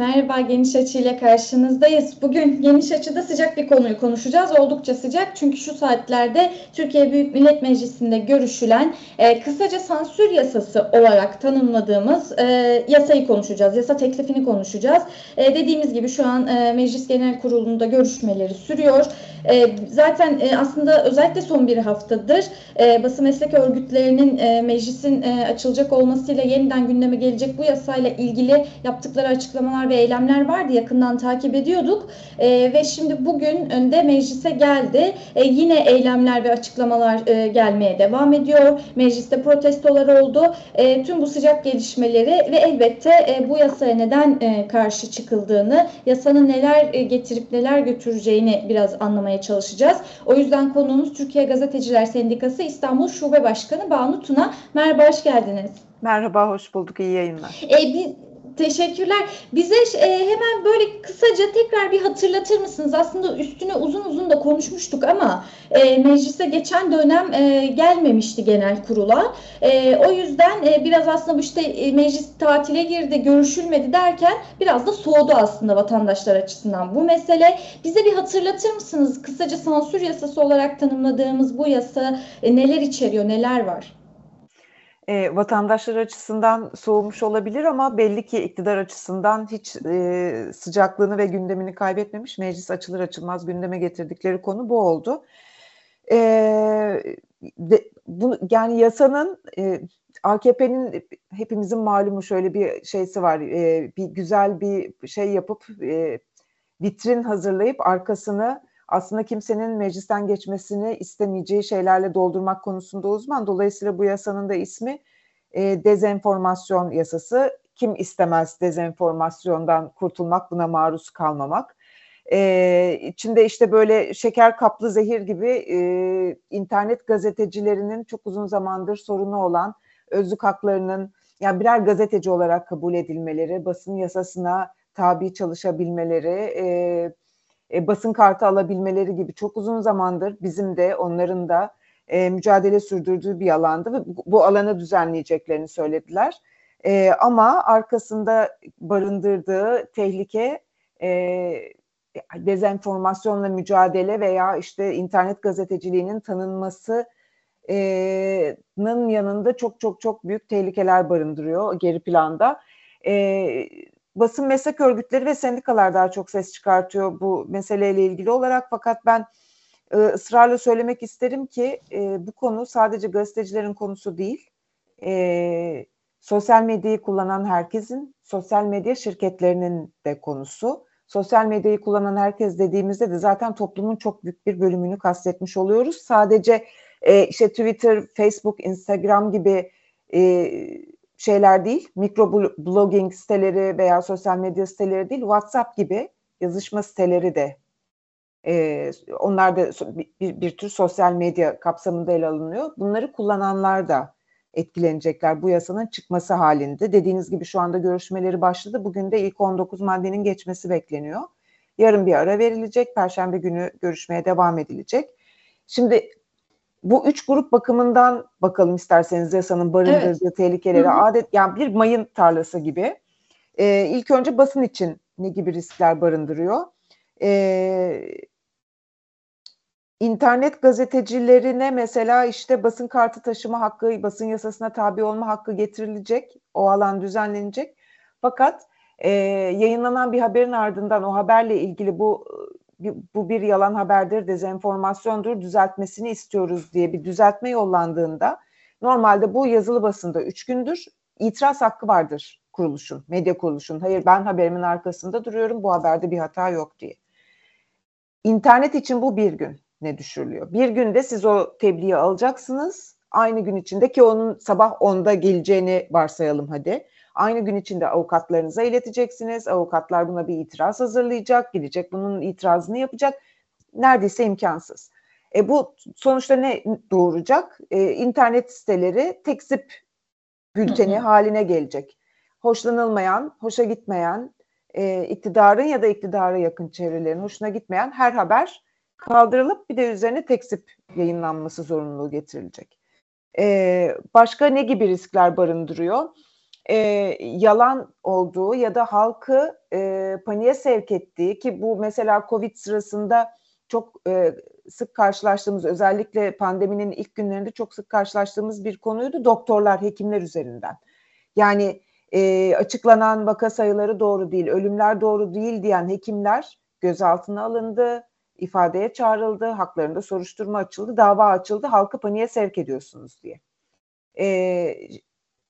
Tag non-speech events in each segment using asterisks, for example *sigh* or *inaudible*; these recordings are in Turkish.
Merhaba, Geniş Açı ile karşınızdayız. Bugün Geniş Açı'da sıcak bir konuyu konuşacağız. Oldukça sıcak çünkü şu saatlerde Türkiye Büyük Millet Meclisi'nde görüşülen e, kısaca sansür yasası olarak tanımladığımız e, yasayı konuşacağız. Yasa teklifini konuşacağız. E, dediğimiz gibi şu an e, Meclis Genel Kurulu'nda görüşmeleri sürüyor. E, zaten e, aslında özellikle son bir haftadır e, basın meslek örgütlerinin e, meclisin e, açılacak olmasıyla yeniden gündeme gelecek bu yasayla ilgili yaptıkları açıklamalar ve eylemler vardı. Yakından takip ediyorduk. E, ve şimdi bugün önde meclise geldi. E, yine eylemler ve açıklamalar e, gelmeye devam ediyor. Mecliste protestolar oldu. E, tüm bu sıcak gelişmeleri ve elbette e, bu yasaya neden e, karşı çıkıldığını, yasanın neler e, getirip neler götüreceğini biraz anlamaya çalışacağız. O yüzden konuğumuz Türkiye Gazeteciler Sendikası İstanbul Şube Başkanı Banu Tuna. Merhaba, hoş geldiniz. Merhaba, hoş bulduk. İyi yayınlar. E, bir, Teşekkürler. Bize e, hemen böyle kısaca tekrar bir hatırlatır mısınız? Aslında üstüne uzun uzun da konuşmuştuk ama e, meclise geçen dönem e, gelmemişti genel kurula. E, o yüzden e, biraz aslında bu işte e, meclis tatile girdi, görüşülmedi derken biraz da soğudu aslında vatandaşlar açısından bu mesele. Bize bir hatırlatır mısınız? Kısaca sansür yasası olarak tanımladığımız bu yasa e, neler içeriyor, neler var? E, vatandaşlar açısından soğumuş olabilir ama belli ki iktidar açısından hiç e, sıcaklığını ve gündemini kaybetmemiş. Meclis açılır açılmaz gündeme getirdikleri konu bu oldu. E, de, bu yani yasanın e, AKP'nin hepimizin malumu şöyle bir şeysi var. E, bir güzel bir şey yapıp e, vitrin hazırlayıp arkasını aslında kimsenin meclisten geçmesini istemeyeceği şeylerle doldurmak konusunda uzman. Dolayısıyla bu yasanın da ismi e, dezenformasyon yasası. Kim istemez dezenformasyondan kurtulmak, buna maruz kalmamak. Ee, içinde işte böyle şeker kaplı zehir gibi e, internet gazetecilerinin çok uzun zamandır sorunu olan özlük haklarının yani birer gazeteci olarak kabul edilmeleri, basın yasasına tabi çalışabilmeleri, e, e, basın kartı alabilmeleri gibi çok uzun zamandır bizim de onların da e, mücadele sürdürdüğü bir alandı ve bu, bu alanı düzenleyeceklerini söylediler. E, ama arkasında barındırdığı tehlike e, dezenformasyonla mücadele veya işte internet gazeteciliğinin tanınması nın yanında çok çok çok büyük tehlikeler barındırıyor geri planda. E, basın meslek örgütleri ve sendikalar daha çok ses çıkartıyor bu meseleyle ilgili olarak fakat ben e, ısrarla söylemek isterim ki e, bu konu sadece gazetecilerin konusu değil. E, sosyal medyayı kullanan herkesin, sosyal medya şirketlerinin de konusu. Sosyal medyayı kullanan herkes dediğimizde de zaten toplumun çok büyük bir bölümünü kastetmiş oluyoruz. Sadece e, işte Twitter, Facebook, Instagram gibi e, şeyler değil, mikro blogging siteleri veya sosyal medya siteleri değil, WhatsApp gibi yazışma siteleri de e, onlar da bir, bir tür sosyal medya kapsamında ele alınıyor. Bunları kullananlar da etkilenecekler bu yasanın çıkması halinde. Dediğiniz gibi şu anda görüşmeleri başladı. Bugün de ilk 19 maddenin geçmesi bekleniyor. Yarın bir ara verilecek. Perşembe günü görüşmeye devam edilecek. Şimdi bu üç grup bakımından bakalım isterseniz yasanın barındırdığı evet. tehlikeleri. Hı hı. Adet yani bir mayın tarlası gibi. Ee, ilk önce basın için ne gibi riskler barındırıyor? Ee, internet gazetecilerine mesela işte basın kartı taşıma hakkı, basın yasasına tabi olma hakkı getirilecek, o alan düzenlenecek. Fakat e, yayınlanan bir haberin ardından o haberle ilgili bu bu bir yalan haberdir, dezenformasyondur, düzeltmesini istiyoruz diye bir düzeltme yollandığında normalde bu yazılı basında üç gündür itiraz hakkı vardır kuruluşun, medya kuruluşun. Hayır ben haberimin arkasında duruyorum bu haberde bir hata yok diye. İnternet için bu bir gün ne düşürülüyor. Bir günde siz o tebliği alacaksınız. Aynı gün içinde ki onun sabah 10'da geleceğini varsayalım hadi. Aynı gün içinde avukatlarınıza ileteceksiniz. Avukatlar buna bir itiraz hazırlayacak, gidecek bunun itirazını yapacak. Neredeyse imkansız. E bu sonuçta ne doğuracak? E, internet siteleri tekzip bülteni hı hı. haline gelecek. Hoşlanılmayan, hoşa gitmeyen, e, iktidarın ya da iktidara yakın çevrelerin hoşuna gitmeyen her haber kaldırılıp bir de üzerine tekzip yayınlanması zorunluluğu getirilecek. Ee, başka ne gibi riskler barındırıyor? E, yalan olduğu ya da halkı e, paniğe sevk ettiği ki bu mesela Covid sırasında çok e, sık karşılaştığımız özellikle pandeminin ilk günlerinde çok sık karşılaştığımız bir konuydu doktorlar, hekimler üzerinden. Yani e, açıklanan vaka sayıları doğru değil, ölümler doğru değil diyen hekimler gözaltına alındı, ifadeye çağrıldı, haklarında soruşturma açıldı, dava açıldı, halkı paniğe sevk ediyorsunuz diye. E,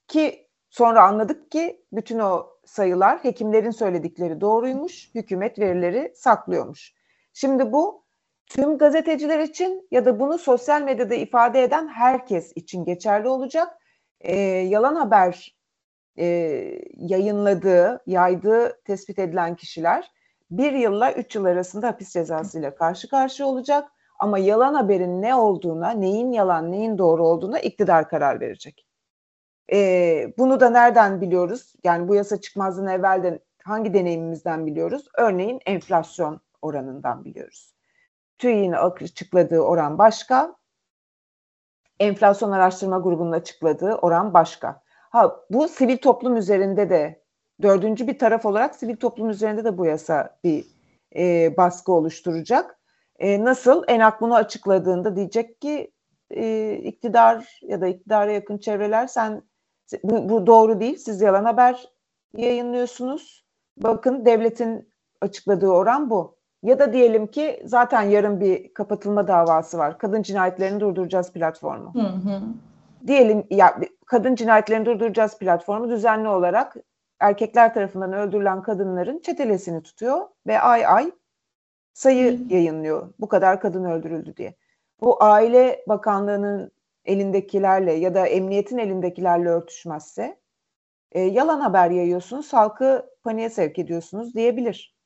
ki sonra anladık ki bütün o sayılar hekimlerin söyledikleri doğruymuş, hükümet verileri saklıyormuş. Şimdi bu tüm gazeteciler için ya da bunu sosyal medyada ifade eden herkes için geçerli olacak. E, yalan haber e, yayınladığı, yaydığı tespit edilen kişiler bir yılla üç yıl arasında hapis cezasıyla karşı karşıya olacak. Ama yalan haberin ne olduğuna, neyin yalan, neyin doğru olduğuna iktidar karar verecek. E, bunu da nereden biliyoruz? Yani bu yasa çıkmazdan evvelden hangi deneyimimizden biliyoruz? Örneğin enflasyon oranından biliyoruz. TÜİ'nin açıkladığı oran başka, enflasyon araştırma grubunun açıkladığı oran başka. Ha bu sivil toplum üzerinde de dördüncü bir taraf olarak sivil toplum üzerinde de bu yasa bir e, baskı oluşturacak. E, nasıl? Enak bunu açıkladığında diyecek ki e, iktidar ya da iktidara yakın çevreler sen bu, bu doğru değil siz yalan haber yayınlıyorsunuz. Bakın devletin açıkladığı oran bu. Ya da diyelim ki zaten yarın bir kapatılma davası var. Kadın cinayetlerini durduracağız platformu. Hı hı. Diyelim ya kadın cinayetlerini durduracağız platformu düzenli olarak erkekler tarafından öldürülen kadınların çetelesini tutuyor ve ay ay sayı hı. yayınlıyor. Bu kadar kadın öldürüldü diye. Bu Aile Bakanlığı'nın elindekilerle ya da emniyetin elindekilerle örtüşmezse e, yalan haber yayıyorsunuz, halkı paniğe sevk ediyorsunuz diyebilir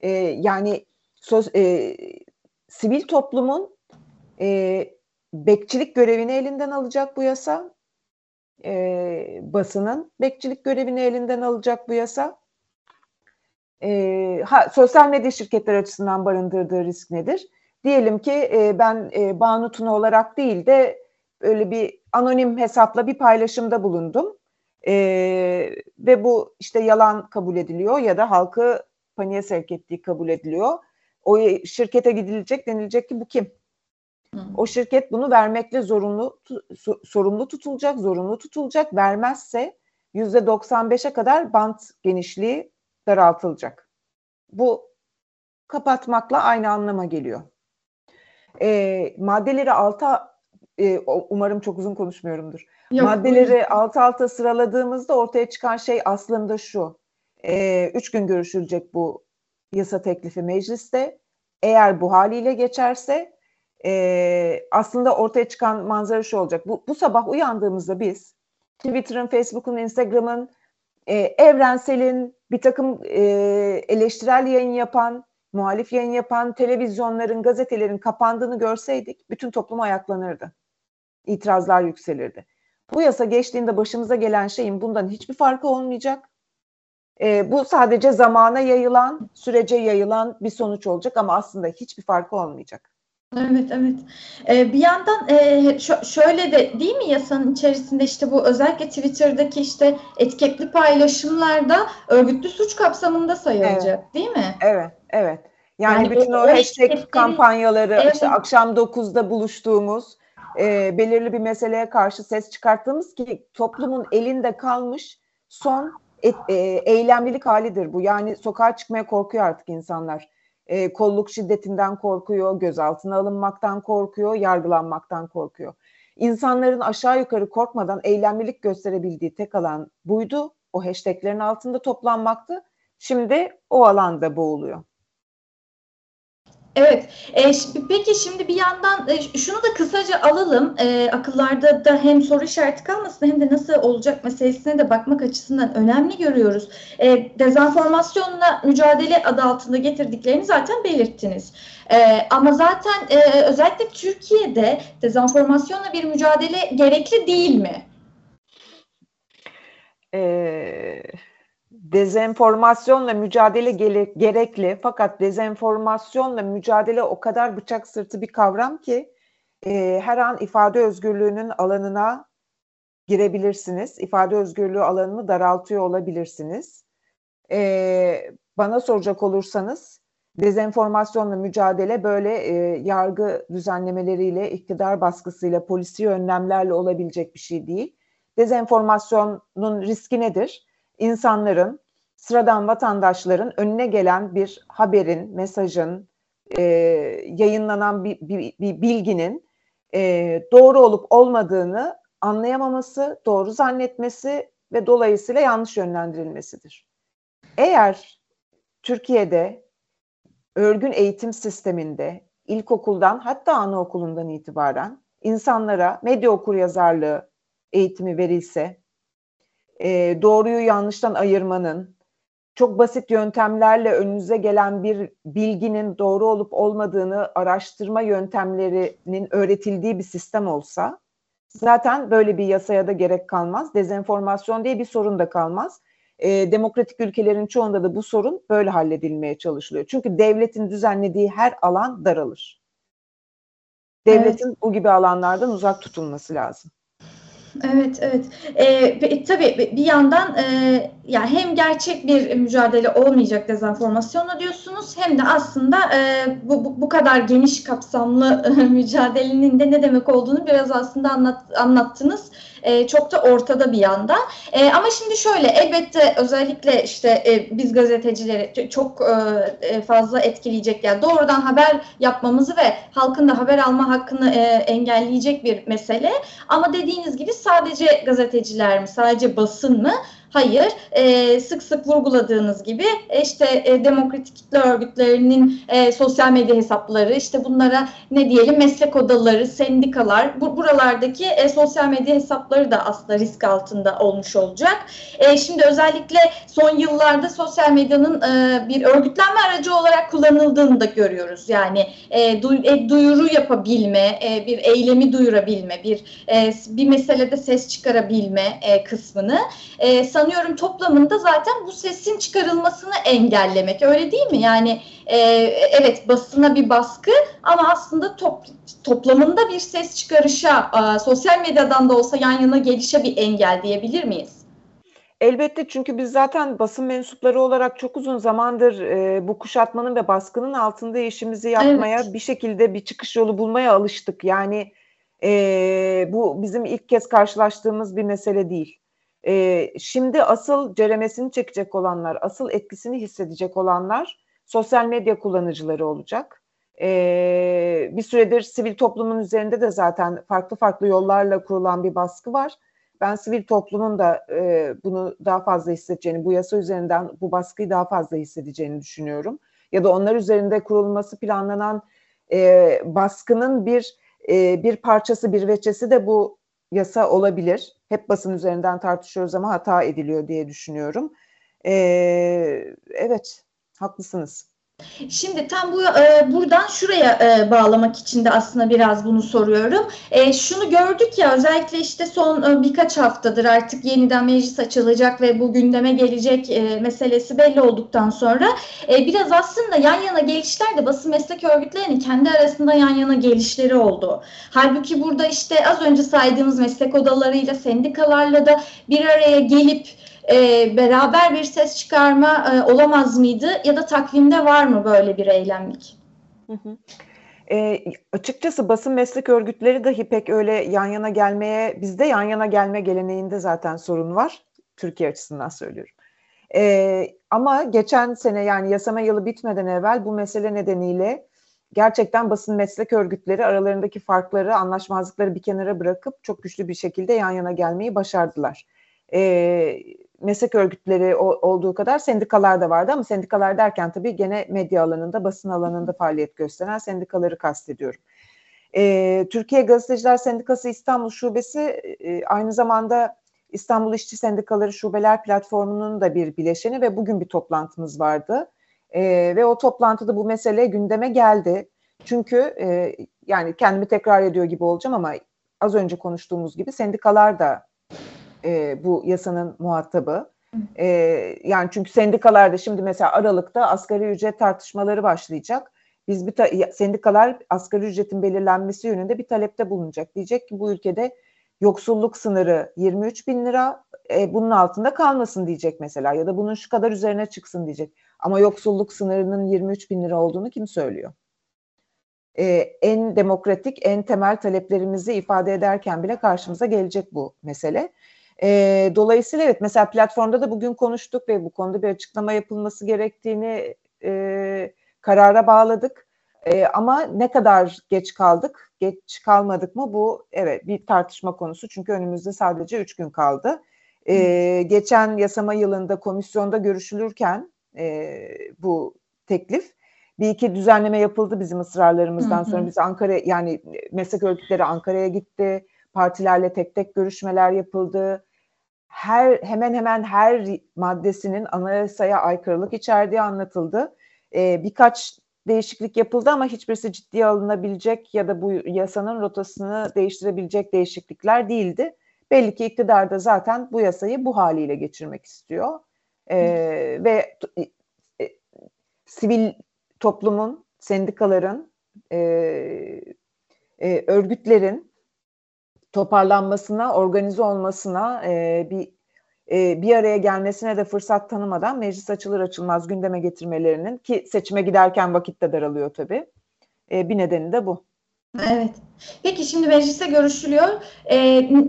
e, yani sos, e, sivil toplumun e, bekçilik görevini elinden alacak bu yasa. E, basının bekçilik görevini elinden alacak bu yasa. E, ha, sosyal medya şirketler açısından barındırdığı risk nedir? Diyelim ki e, ben e, Banu Tuna olarak değil de öyle bir anonim hesapla bir paylaşımda bulundum. E, ve bu işte yalan kabul ediliyor ya da halkı paniğe sevk ettiği kabul ediliyor. O şirkete gidilecek denilecek ki bu kim? Hı. O şirket bunu vermekle zorunlu sorumlu tutulacak, zorunlu tutulacak. Vermezse yüzde 95'e kadar bant genişliği daraltılacak. Bu kapatmakla aynı anlama geliyor. E, maddeleri alta e, umarım çok uzun konuşmuyorumdur. Yok, maddeleri buyurun. alt alta sıraladığımızda ortaya çıkan şey aslında şu. E, üç gün görüşülecek bu yasa teklifi mecliste. Eğer bu haliyle geçerse e, aslında ortaya çıkan manzara şu olacak. Bu, bu sabah uyandığımızda biz Twitter'ın, Facebook'un, Instagram'ın, e, Evrensel'in bir takım e, eleştirel yayın yapan, muhalif yayın yapan televizyonların, gazetelerin kapandığını görseydik bütün toplum ayaklanırdı. İtirazlar yükselirdi. Bu yasa geçtiğinde başımıza gelen şeyin bundan hiçbir farkı olmayacak. E, bu sadece zamana yayılan, sürece yayılan bir sonuç olacak ama aslında hiçbir farkı olmayacak. Evet, evet. Ee, bir yandan e, şöyle de değil mi yasanın içerisinde işte bu özellikle Twitter'daki işte etiketli paylaşımlarda örgütlü suç kapsamında sayılacak evet. değil mi? Evet, evet. Yani, yani bütün o, o hashtag etiketleri... kampanyaları evet. işte akşam 9'da buluştuğumuz e, belirli bir meseleye karşı ses çıkarttığımız ki toplumun elinde kalmış son et, e, eylemlilik halidir bu. Yani sokağa çıkmaya korkuyor artık insanlar. E, kolluk şiddetinden korkuyor, gözaltına alınmaktan korkuyor, yargılanmaktan korkuyor. İnsanların aşağı yukarı korkmadan eylemlilik gösterebildiği tek alan buydu. O hashtaglerin altında toplanmaktı. Şimdi o alanda boğuluyor. Evet. E, peki şimdi bir yandan e, şunu da kısaca alalım. E, akıllarda da hem soru işareti kalmasın hem de nasıl olacak meselesine de bakmak açısından önemli görüyoruz. E, dezenformasyonla mücadele adı altında getirdiklerini zaten belirttiniz. E, ama zaten e, özellikle Türkiye'de dezenformasyonla bir mücadele gerekli değil mi? Eee dezenformasyonla mücadele gerekli fakat dezenformasyonla mücadele o kadar bıçak sırtı bir kavram ki e, her an ifade özgürlüğünün alanına girebilirsiniz. İfade özgürlüğü alanını daraltıyor olabilirsiniz. E, bana soracak olursanız dezenformasyonla mücadele böyle e, yargı düzenlemeleriyle, iktidar baskısıyla, polisi önlemlerle olabilecek bir şey değil. Dezenformasyonun riski nedir? İnsanların, sıradan vatandaşların önüne gelen bir haberin, mesajın, e, yayınlanan bir, bir, bir bilginin e, doğru olup olmadığını anlayamaması, doğru zannetmesi ve dolayısıyla yanlış yönlendirilmesidir. Eğer Türkiye'de örgün eğitim sisteminde ilkokuldan hatta anaokulundan itibaren insanlara medya okuryazarlığı eğitimi verilse, e, doğruyu yanlıştan ayırmanın, çok basit yöntemlerle önünüze gelen bir bilginin doğru olup olmadığını araştırma yöntemlerinin öğretildiği bir sistem olsa, zaten böyle bir yasaya da gerek kalmaz. Dezenformasyon diye bir sorun da kalmaz e, demokratik ülkelerin çoğunda da bu sorun böyle halledilmeye çalışılıyor. Çünkü devletin düzenlediği her alan daralır. Devletin evet. bu gibi alanlardan uzak tutulması lazım. Evet, evet. Ee, tabii bir yandan e, yani hem gerçek bir mücadele olmayacak dezenformasyonla diyorsunuz hem de aslında e, bu, bu, bu kadar geniş kapsamlı *laughs* mücadelenin de ne demek olduğunu biraz aslında anlat, anlattınız e, çok da ortada bir yanda. E, ama şimdi şöyle elbette özellikle işte e, biz gazetecileri çok e, e, fazla etkileyecek yani doğrudan haber yapmamızı ve halkın da haber alma hakkını e, engelleyecek bir mesele. Ama dediğiniz gibi sadece gazeteciler mi, sadece basın mı? Hayır, e, sık sık vurguladığınız gibi e, işte e, demokratik kitle örgütlerinin e, sosyal medya hesapları, işte bunlara ne diyelim meslek odaları, sendikalar, bu, buralardaki e, sosyal medya hesapları da aslında risk altında olmuş olacak. E, şimdi özellikle son yıllarda sosyal medyanın e, bir örgütlenme aracı olarak kullanıldığını da görüyoruz. Yani e, du, e, duyuru yapabilme, e, bir eylemi duyurabilme, bir e, bir meselede ses çıkarabilme e, kısmını e, sanıyorum toplamında zaten bu sesin çıkarılmasını engellemek öyle değil mi? Yani e, evet basına bir baskı ama aslında top, toplamında bir ses çıkarışa e, sosyal medyadan da olsa yan yana gelişe bir engel diyebilir miyiz? Elbette çünkü biz zaten basın mensupları olarak çok uzun zamandır e, bu kuşatmanın ve baskının altında işimizi yapmaya evet. bir şekilde bir çıkış yolu bulmaya alıştık. Yani e, bu bizim ilk kez karşılaştığımız bir mesele değil. E, şimdi asıl ceremesini çekecek olanlar, asıl etkisini hissedecek olanlar sosyal medya kullanıcıları olacak. E, bir süredir sivil toplumun üzerinde de zaten farklı farklı yollarla kurulan bir baskı var. Ben sivil toplumun da e, bunu daha fazla hissedeceğini, bu yasa üzerinden bu baskıyı daha fazla hissedeceğini düşünüyorum. Ya da onlar üzerinde kurulması planlanan e, baskının bir e, bir parçası, bir veçesi de bu yasa olabilir. Hep basın üzerinden tartışıyoruz ama hata ediliyor diye düşünüyorum. Ee, evet, haklısınız. Şimdi tam bu e, buradan şuraya e, bağlamak için de aslında biraz bunu soruyorum. E, şunu gördük ya özellikle işte son e, birkaç haftadır artık yeniden meclis açılacak ve bu gündeme gelecek e, meselesi belli olduktan sonra e, biraz aslında yan yana gelişler de basın meslek örgütlerinin kendi arasında yan yana gelişleri oldu. Halbuki burada işte az önce saydığımız meslek odalarıyla sendikalarla da bir araya gelip e, beraber bir ses çıkarma e, olamaz mıydı ya da takvimde var mı böyle bir eylemlik? Hı hı. E, açıkçası basın meslek örgütleri dahi pek öyle yan yana gelmeye, bizde yan yana gelme geleneğinde zaten sorun var. Türkiye açısından söylüyorum. E, ama geçen sene yani yasama yılı bitmeden evvel bu mesele nedeniyle gerçekten basın meslek örgütleri aralarındaki farkları, anlaşmazlıkları bir kenara bırakıp çok güçlü bir şekilde yan yana gelmeyi başardılar. E, meslek örgütleri olduğu kadar sendikalar da vardı ama sendikalar derken tabii gene medya alanında, basın alanında faaliyet gösteren sendikaları kastediyorum. E, Türkiye Gazeteciler Sendikası İstanbul Şubesi e, aynı zamanda İstanbul İşçi Sendikaları Şubeler Platformu'nun da bir bileşeni ve bugün bir toplantımız vardı. E, ve o toplantıda bu mesele gündeme geldi. Çünkü e, yani kendimi tekrar ediyor gibi olacağım ama az önce konuştuğumuz gibi sendikalar da e, bu yasanın muhatabı. E, yani çünkü sendikalarda şimdi mesela Aralık'ta asgari ücret tartışmaları başlayacak. Biz bir sendikalar asgari ücretin belirlenmesi yönünde bir talepte bulunacak. Diyecek ki bu ülkede yoksulluk sınırı 23 bin lira e, bunun altında kalmasın diyecek mesela ya da bunun şu kadar üzerine çıksın diyecek. Ama yoksulluk sınırının 23 bin lira olduğunu kim söylüyor? E, en demokratik, en temel taleplerimizi ifade ederken bile karşımıza gelecek bu mesele. E, dolayısıyla evet mesela platformda da bugün konuştuk ve bu konuda bir açıklama yapılması gerektiğini e, karara bağladık. E, ama ne kadar geç kaldık, geç kalmadık mı bu evet bir tartışma konusu çünkü önümüzde sadece üç gün kaldı. E, geçen yasama yılında komisyonda görüşülürken e, bu teklif bir iki düzenleme yapıldı bizim ısrarlarımızdan hı hı. sonra biz Ankara yani meslek örgütleri Ankara'ya gitti partilerle tek tek görüşmeler yapıldı her hemen hemen her maddesinin anayasaya aykırılık içerdiği anlatıldı e, birkaç değişiklik yapıldı ama hiçbirisi ciddiye alınabilecek ya da bu yasanın rotasını değiştirebilecek değişiklikler değildi. Belli ki iktidar da zaten bu yasayı bu haliyle geçirmek istiyor. Ee, ve e, sivil toplumun, sendikaların, e, e, örgütlerin toparlanmasına, organize olmasına e, bir e, bir araya gelmesine de fırsat tanımadan meclis açılır açılmaz gündeme getirmelerinin ki seçime giderken vakit de daralıyor tabii. E, bir nedeni de bu. Evet. Peki şimdi mecliste görüşülüyor. E,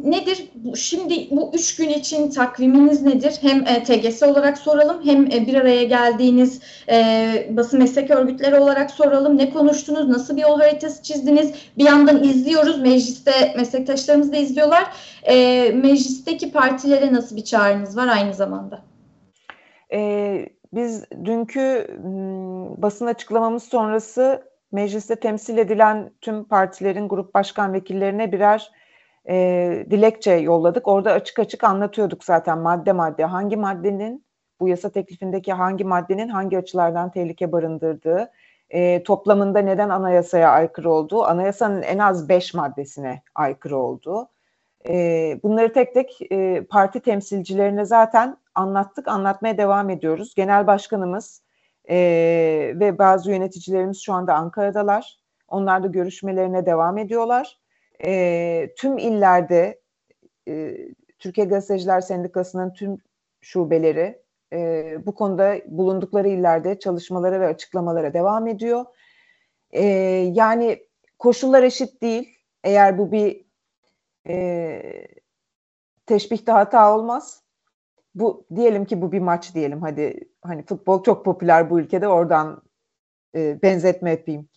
nedir? Şimdi bu üç gün için takviminiz nedir? Hem e, TGS olarak soralım hem e, bir araya geldiğiniz e, basın meslek örgütleri olarak soralım. Ne konuştunuz? Nasıl bir yol haritası çizdiniz? Bir yandan izliyoruz. Mecliste meslektaşlarımız da izliyorlar. E, meclisteki partilere nasıl bir çağrınız var aynı zamanda? E, biz dünkü basın açıklamamız sonrası mecliste temsil edilen tüm partilerin grup başkan vekillerine birer e, dilekçe yolladık. Orada açık açık anlatıyorduk zaten madde madde hangi maddenin bu yasa teklifindeki hangi maddenin hangi açılardan tehlike barındırdığı, e, toplamında neden anayasaya aykırı olduğu, anayasanın en az beş maddesine aykırı olduğu. E, bunları tek tek e, parti temsilcilerine zaten anlattık, anlatmaya devam ediyoruz. Genel başkanımız, e, ve bazı yöneticilerimiz şu anda Ankara'dalar. Onlar da görüşmelerine devam ediyorlar. E, tüm illerde e, Türkiye Gazeteciler Sendikası'nın tüm şubeleri e, bu konuda bulundukları illerde çalışmalara ve açıklamalara devam ediyor. E, yani koşullar eşit değil. Eğer bu bir e, teşbihte hata olmaz bu diyelim ki bu bir maç diyelim hadi hani futbol çok popüler bu ülkede oradan e, benzetme yapayım.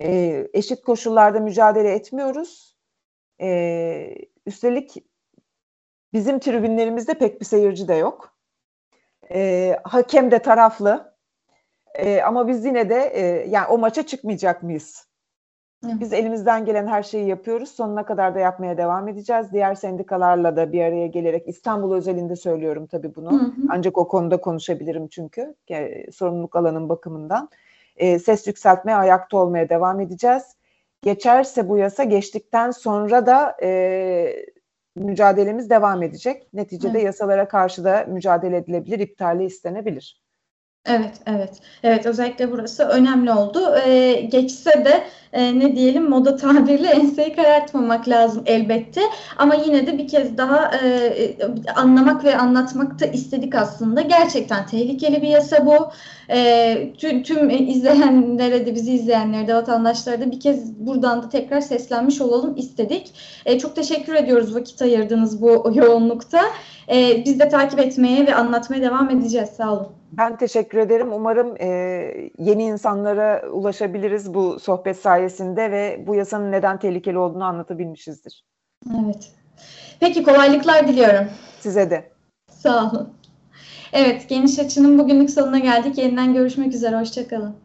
E, eşit koşullarda mücadele etmiyoruz. E, üstelik bizim tribünlerimizde pek bir seyirci de yok. E, hakem de taraflı. E, ama biz yine de e, yani o maça çıkmayacak mıyız? Biz elimizden gelen her şeyi yapıyoruz. Sonuna kadar da yapmaya devam edeceğiz. Diğer sendikalarla da bir araya gelerek İstanbul özelinde söylüyorum tabii bunu. Hı hı. Ancak o konuda konuşabilirim çünkü sorumluluk alanın bakımından. E, ses yükseltmeye, ayakta olmaya devam edeceğiz. Geçerse bu yasa geçtikten sonra da e, mücadelemiz devam edecek. Neticede hı. yasalara karşı da mücadele edilebilir, iptali istenebilir. Evet, evet. Evet, özellikle burası önemli oldu. Ee, geçse de e, ne diyelim moda tabirle *laughs* enseyi karartmamak lazım elbette. Ama yine de bir kez daha e, e anlamak ve anlatmak da istedik aslında. Gerçekten tehlikeli bir yasa bu. E, tüm, tüm izleyenlere de bizi izleyenlere de vatandaşlara da bir kez buradan da tekrar seslenmiş olalım istedik. E, çok teşekkür ediyoruz vakit ayırdığınız bu yoğunlukta. E, biz de takip etmeye ve anlatmaya devam edeceğiz. Sağ olun. Ben teşekkür ederim. Umarım e, yeni insanlara ulaşabiliriz bu sohbet sayesinde ve bu yasanın neden tehlikeli olduğunu anlatabilmişizdir. Evet. Peki kolaylıklar diliyorum. Size de. Sağ olun. Evet, Geniş Açı'nın bugünlük sonuna geldik. Yeniden görüşmek üzere. Hoşçakalın.